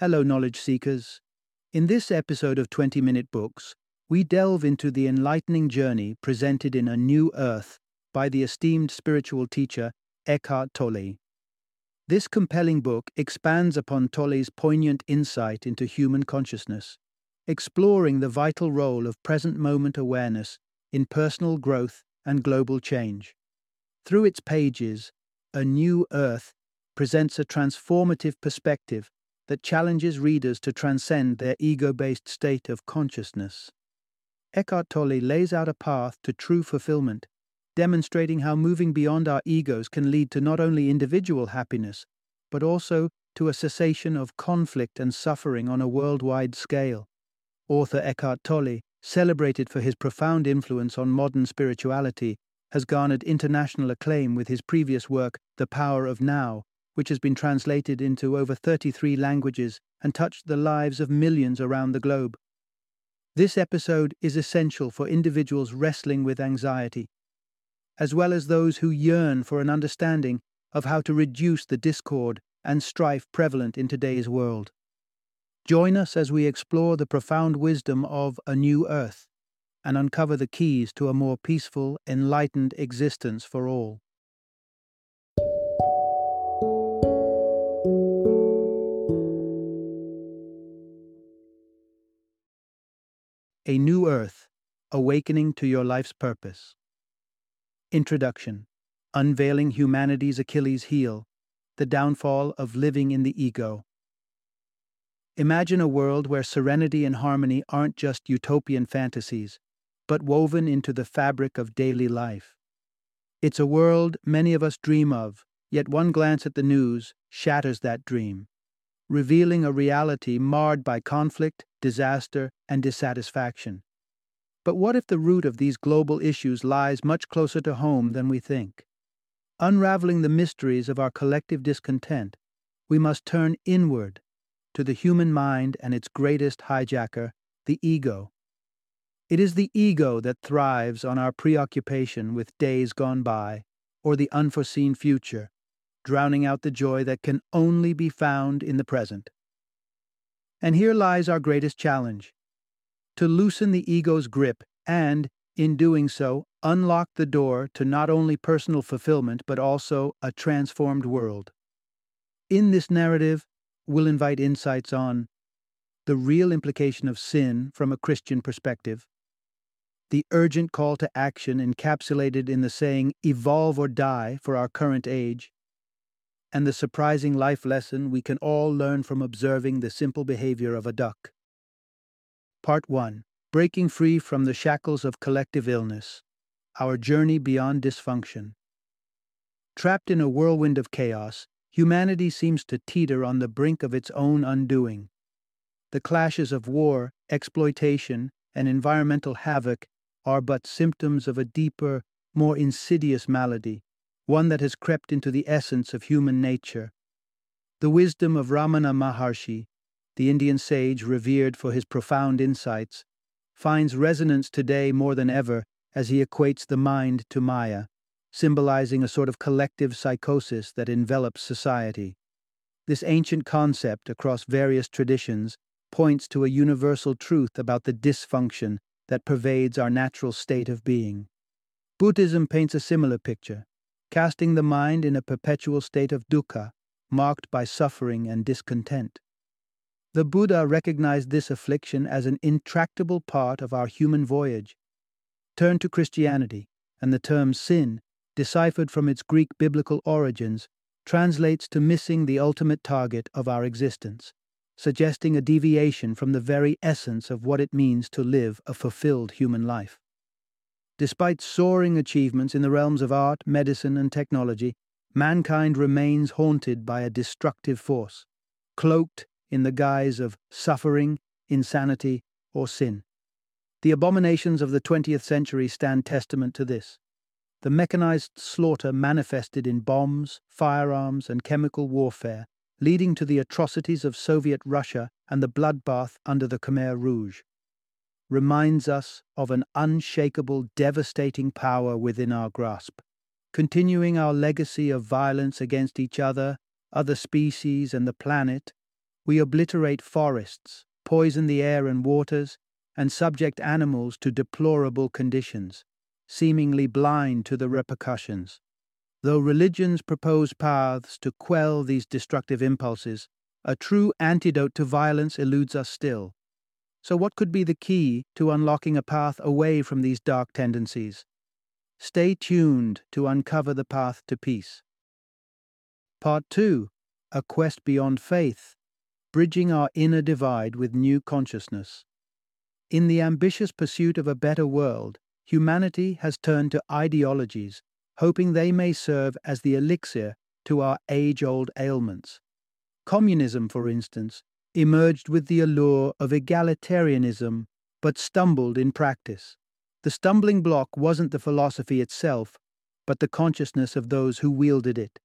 Hello, knowledge seekers. In this episode of 20 Minute Books, we delve into the enlightening journey presented in A New Earth by the esteemed spiritual teacher Eckhart Tolle. This compelling book expands upon Tolle's poignant insight into human consciousness, exploring the vital role of present moment awareness in personal growth and global change. Through its pages, A New Earth presents a transformative perspective that challenges readers to transcend their ego based state of consciousness. Eckhart Tolle lays out a path to true fulfillment, demonstrating how moving beyond our egos can lead to not only individual happiness, but also to a cessation of conflict and suffering on a worldwide scale. Author Eckhart Tolle, celebrated for his profound influence on modern spirituality, has garnered international acclaim with his previous work, The Power of Now, which has been translated into over 33 languages and touched the lives of millions around the globe. This episode is essential for individuals wrestling with anxiety, as well as those who yearn for an understanding of how to reduce the discord and strife prevalent in today's world. Join us as we explore the profound wisdom of a new earth and uncover the keys to a more peaceful, enlightened existence for all. A New Earth Awakening to Your Life's Purpose. Introduction Unveiling Humanity's Achilles Heel The Downfall of Living in the Ego. Imagine a world where serenity and harmony aren't just utopian fantasies, but woven into the fabric of daily life. It's a world many of us dream of, yet one glance at the news shatters that dream revealing a reality marred by conflict, disaster, and dissatisfaction. But what if the root of these global issues lies much closer to home than we think? Unraveling the mysteries of our collective discontent, we must turn inward to the human mind and its greatest hijacker, the ego. It is the ego that thrives on our preoccupation with days gone by or the unforeseen future, drowning out the joy that can only be found in the present. And here lies our greatest challenge to loosen the ego's grip and, in doing so, unlock the door to not only personal fulfillment but also a transformed world. In this narrative, we'll invite insights on the real implication of sin from a Christian perspective, the urgent call to action encapsulated in the saying, evolve or die for our current age, and the surprising life lesson we can all learn from observing the simple behavior of a duck. Part 1 Breaking Free from the Shackles of Collective Illness Our Journey Beyond Dysfunction. Trapped in a whirlwind of chaos, humanity seems to teeter on the brink of its own undoing. The clashes of war, exploitation, and environmental havoc are but symptoms of a deeper, more insidious malady one that has crept into the essence of human nature. The wisdom of Ramana Maharshi, the Indian sage revered for his profound insights, finds resonance today more than ever as he equates the mind to Maya, symbolizing a sort of collective psychosis that envelops society. This ancient concept across various traditions points to a universal truth about the dysfunction that pervades our natural state of being. Buddhism paints a similar picture, casting the mind in a perpetual state of dukkha, marked by suffering and discontent. The Buddha recognized this affliction as an intractable part of our human voyage. Turn to Christianity, and the term sin, deciphered from its Greek biblical origins, translates to missing the ultimate target of our existence, suggesting a deviation from the very essence of what it means to live a fulfilled human life. Despite soaring achievements in the realms of art, medicine, and technology, mankind remains haunted by a destructive force, cloaked in the guise of suffering, insanity, or sin. The abominations of the 20th century stand testament to this. The mechanized slaughter manifested in bombs, firearms, and chemical warfare, leading to the atrocities of Soviet Russia and the bloodbath under the Khmer Rouge reminds us of an unshakable, devastating power within our grasp. Continuing our legacy of violence against each other, other species, and the planet, we obliterate forests, poison the air and waters, and subject animals to deplorable conditions, seemingly blind to the repercussions. Though religions propose paths to quell these destructive impulses, a true antidote to violence eludes us still. So, what could be the key to unlocking a path away from these dark tendencies? Stay tuned to uncover the path to peace. Part 2 A Quest Beyond Faith Bridging Our Inner Divide with New Consciousness. In the ambitious pursuit of a better world, humanity has turned to ideologies, hoping they may serve as the elixir to our age old ailments. Communism, for instance, emerged with the allure of egalitarianism, but stumbled in practice. The stumbling block wasn't the philosophy itself, but the consciousness of those who wielded it,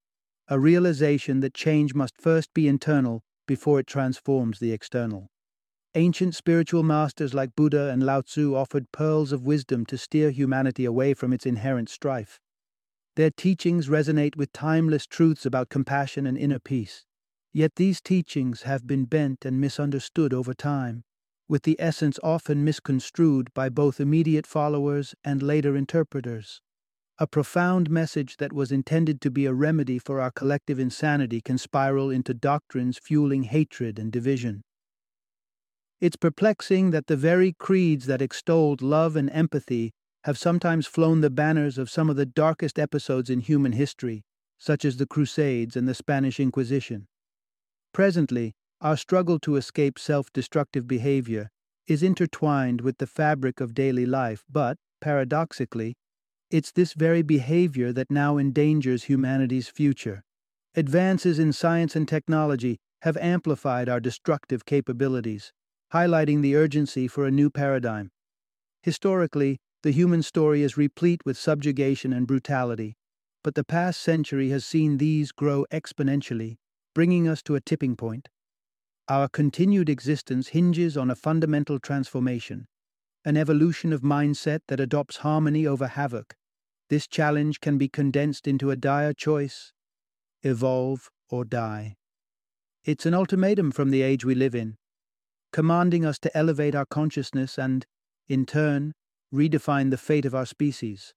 a realization that change must first be internal before it transforms the external. Ancient spiritual masters like Buddha and Lao Tzu offered pearls of wisdom to steer humanity away from its inherent strife. Their teachings resonate with timeless truths about compassion and inner peace. Yet these teachings have been bent and misunderstood over time, with the essence often misconstrued by both immediate followers and later interpreters. A profound message that was intended to be a remedy for our collective insanity can spiral into doctrines fueling hatred and division. It's perplexing that the very creeds that extolled love and empathy have sometimes flown the banners of some of the darkest episodes in human history, such as the Crusades and the Spanish Inquisition. Presently, our struggle to escape self destructive behavior is intertwined with the fabric of daily life, but, paradoxically, it's this very behavior that now endangers humanity's future. Advances in science and technology have amplified our destructive capabilities, highlighting the urgency for a new paradigm. Historically, the human story is replete with subjugation and brutality, but the past century has seen these grow exponentially bringing us to a tipping point. Our continued existence hinges on a fundamental transformation, an evolution of mindset that adopts harmony over havoc. This challenge can be condensed into a dire choice evolve or die. It's an ultimatum from the age we live in, commanding us to elevate our consciousness and, in turn, redefine the fate of our species.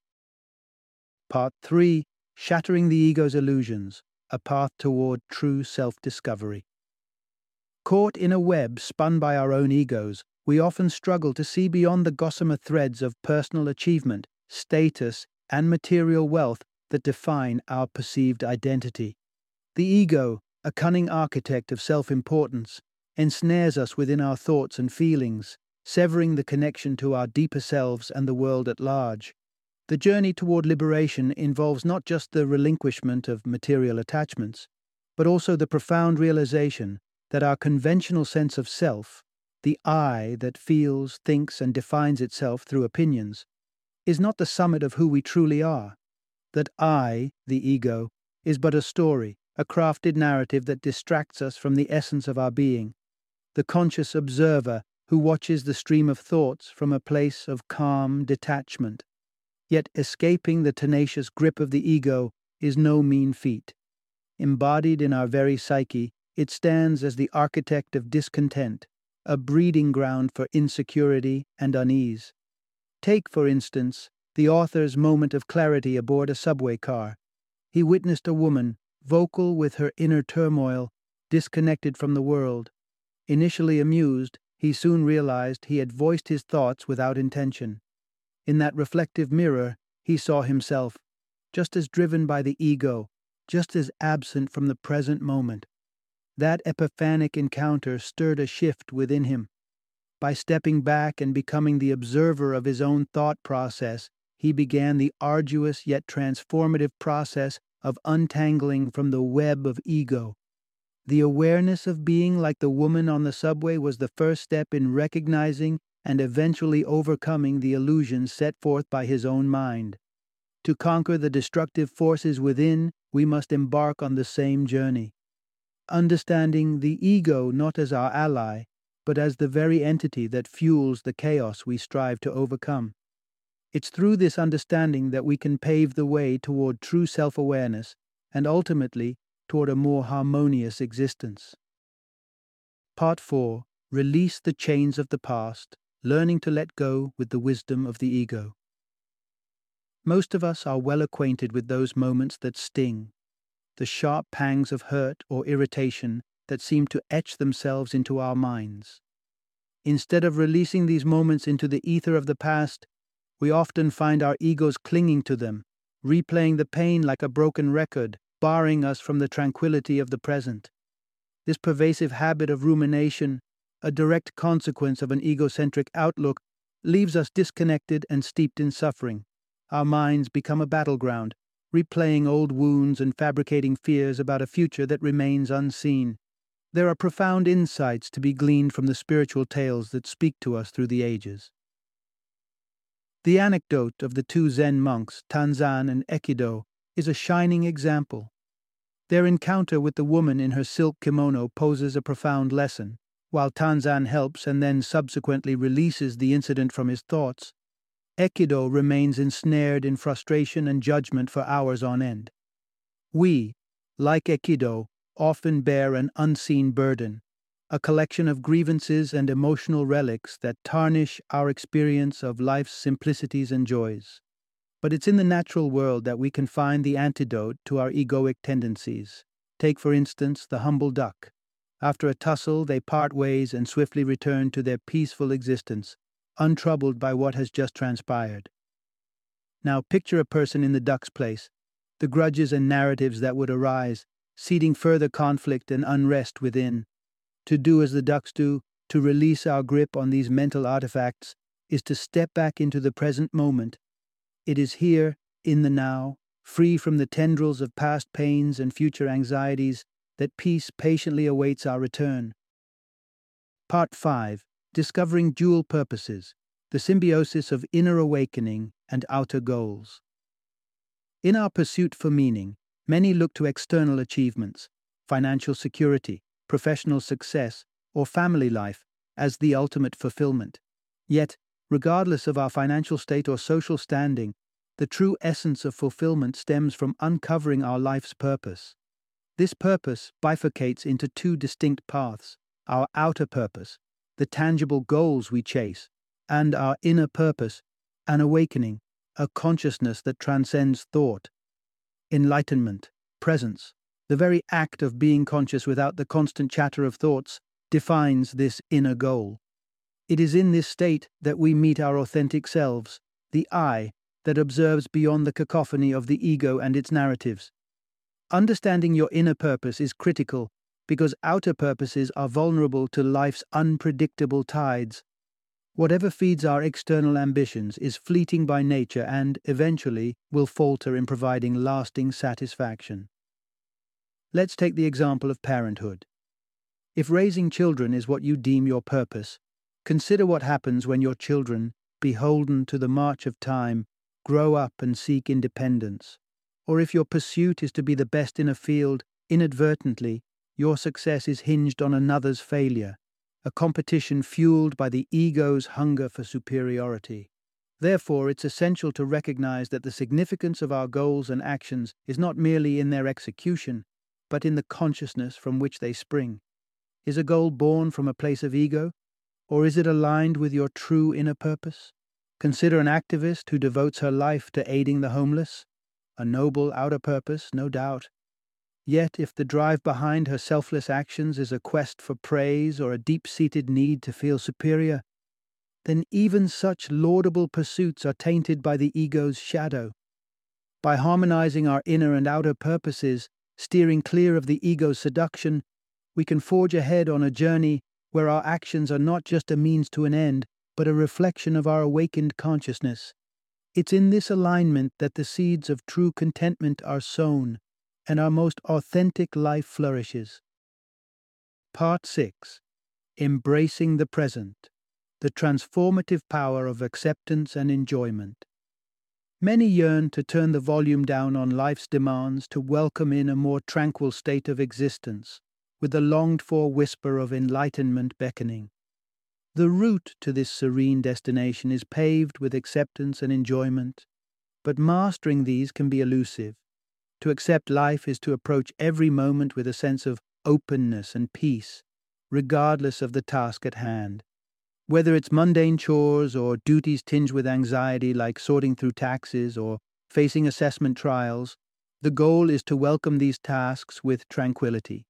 Part 3 Shattering the Ego's Illusions a path toward true self discovery. Caught in a web spun by our own egos, we often struggle to see beyond the gossamer threads of personal achievement, status, and material wealth that define our perceived identity. The ego, a cunning architect of self importance, ensnares us within our thoughts and feelings, severing the connection to our deeper selves and the world at large. The journey toward liberation involves not just the relinquishment of material attachments, but also the profound realization that our conventional sense of self, the I that feels, thinks, and defines itself through opinions, is not the summit of who we truly are. That I, the ego, is but a story, a crafted narrative that distracts us from the essence of our being, the conscious observer who watches the stream of thoughts from a place of calm detachment. Yet escaping the tenacious grip of the ego is no mean feat. Embodied in our very psyche, it stands as the architect of discontent, a breeding ground for insecurity and unease. Take, for instance, the author's moment of clarity aboard a subway car. He witnessed a woman, vocal with her inner turmoil, disconnected from the world. Initially amused, he soon realized he had voiced his thoughts without intention. In that reflective mirror, he saw himself, just as driven by the ego, just as absent from the present moment. That epiphanic encounter stirred a shift within him. By stepping back and becoming the observer of his own thought process, he began the arduous yet transformative process of untangling from the web of ego. The awareness of being like the woman on the subway was the first step in recognizing and eventually overcoming the illusions set forth by his own mind. To conquer the destructive forces within, we must embark on the same journey. Understanding the ego not as our ally, but as the very entity that fuels the chaos we strive to overcome. It's through this understanding that we can pave the way toward true self awareness and ultimately toward a more harmonious existence. Part 4 Release the chains of the past, learning to let go with the wisdom of the ego. Most of us are well acquainted with those moments that sting, the sharp pangs of hurt or irritation that seem to etch themselves into our minds. Instead of releasing these moments into the ether of the past, we often find our egos clinging to them, replaying the pain like a broken record, barring us from the tranquility of the present. This pervasive habit of rumination, a direct consequence of an egocentric outlook, leaves us disconnected and steeped in suffering. Our minds become a battleground, replaying old wounds and fabricating fears about a future that remains unseen. There are profound insights to be gleaned from the spiritual tales that speak to us through the ages. The anecdote of the two Zen monks, Tanzan and Ekido, is a shining example. Their encounter with the woman in her silk kimono poses a profound lesson. While Tanzan helps and then subsequently releases the incident from his thoughts, Ekido remains ensnared in frustration and judgment for hours on end. We, like Ekido, often bear an unseen burden, a collection of grievances and emotional relics that tarnish our experience of life's simplicities and joys. But it's in the natural world that we can find the antidote to our egoic tendencies. Take, for instance, the humble duck. After a tussle, they part ways and swiftly return to their peaceful existence, untroubled by what has just transpired. Now picture a person in the duck's place, the grudges and narratives that would arise, seeding further conflict and unrest within. To do as the ducks do, to release our grip on these mental artifacts, is to step back into the present moment. It is here, in the now, free from the tendrils of past pains and future anxieties, that peace patiently awaits our return. Part 5 discovering dual purposes, the symbiosis of inner awakening and outer goals. In our pursuit for meaning, many look to external achievements, financial security, professional success, or family life as the ultimate fulfillment. Yet, regardless of our financial state or social standing, the true essence of fulfillment stems from uncovering our life's purpose. This purpose bifurcates into two distinct paths our outer purpose, the tangible goals we chase, and our inner purpose, an awakening, a consciousness that transcends thought. Enlightenment, presence, the very act of being conscious without the constant chatter of thoughts, defines this inner goal. It is in this state that we meet our authentic selves, the I that observes beyond the cacophony of the ego and its narratives. Understanding your inner purpose is critical because outer purposes are vulnerable to life's unpredictable tides. Whatever feeds our external ambitions is fleeting by nature and, eventually, will falter in providing lasting satisfaction. Let's take the example of parenthood. If raising children is what you deem your purpose, consider what happens when your children, beholden to the march of time, grow up and seek independence. Or if your pursuit is to be the best in a field, inadvertently, your success is hinged on another's failure, a competition fueled by the ego's hunger for superiority. Therefore, it's essential to recognize that the significance of our goals and actions is not merely in their execution, but in the consciousness from which they spring. Is a goal born from a place of ego, or is it aligned with your true inner purpose? Consider an activist who devotes her life to aiding the homeless. A noble outer purpose, no doubt, Yet, if the drive behind her selfless actions is a quest for praise or a deep seated need to feel superior, then even such laudable pursuits are tainted by the ego's shadow. By harmonizing our inner and outer purposes, steering clear of the ego's seduction, we can forge ahead on a journey where our actions are not just a means to an end, but a reflection of our awakened consciousness. It's in this alignment that the seeds of true contentment are sown and our most authentic life flourishes. Part 6 Embracing the Present The Transformative Power of Acceptance and Enjoyment. Many yearn to turn the volume down on life's demands to welcome in a more tranquil state of existence, with the longed for whisper of enlightenment beckoning. The route to this serene destination is paved with acceptance and enjoyment, but mastering these can be elusive. To accept life is to approach every moment with a sense of openness and peace, regardless of the task at hand. Whether it's mundane chores or duties tinged with anxiety like sorting through taxes or facing assessment trials, the goal is to welcome these tasks with tranquility.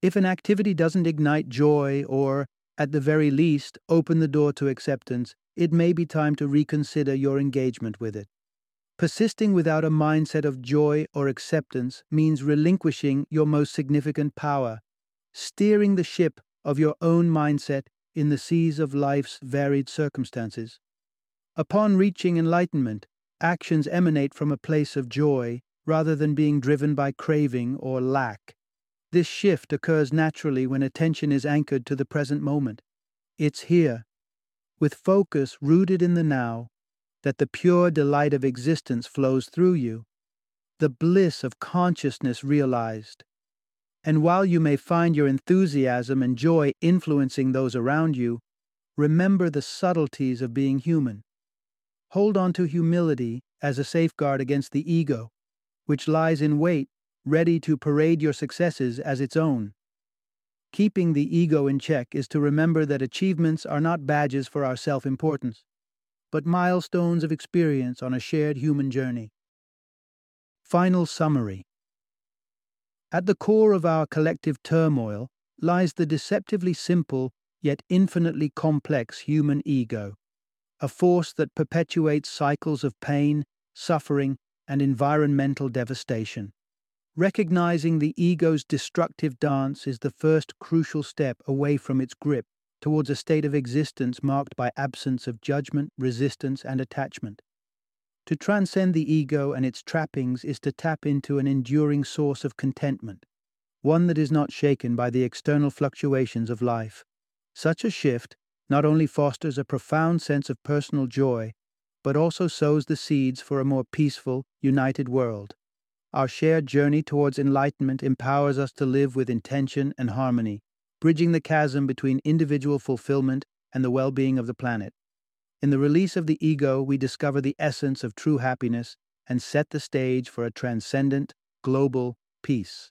If an activity doesn't ignite joy or, at the very least, open the door to acceptance, it may be time to reconsider your engagement with it. Persisting without a mindset of joy or acceptance means relinquishing your most significant power, steering the ship of your own mindset in the seas of life's varied circumstances. Upon reaching enlightenment, actions emanate from a place of joy rather than being driven by craving or lack. This shift occurs naturally when attention is anchored to the present moment. It's here, with focus rooted in the now, that the pure delight of existence flows through you, the bliss of consciousness realized. And while you may find your enthusiasm and joy influencing those around you, remember the subtleties of being human. Hold on to humility as a safeguard against the ego, which lies in wait, ready to parade your successes as its own. Keeping the ego in check is to remember that achievements are not badges for our self importance, but milestones of experience on a shared human journey. Final summary at the core of our collective turmoil lies the deceptively simple yet infinitely complex human ego, a force that perpetuates cycles of pain, suffering, and environmental devastation. Recognizing the ego's destructive dance is the first crucial step away from its grip towards a state of existence marked by absence of judgment, resistance, and attachment. To transcend the ego and its trappings is to tap into an enduring source of contentment, one that is not shaken by the external fluctuations of life. Such a shift not only fosters a profound sense of personal joy, but also sows the seeds for a more peaceful, united world. Our shared journey towards enlightenment empowers us to live with intention and harmony, bridging the chasm between individual fulfillment and the well being of the planet. In the release of the ego, we discover the essence of true happiness and set the stage for a transcendent, global peace.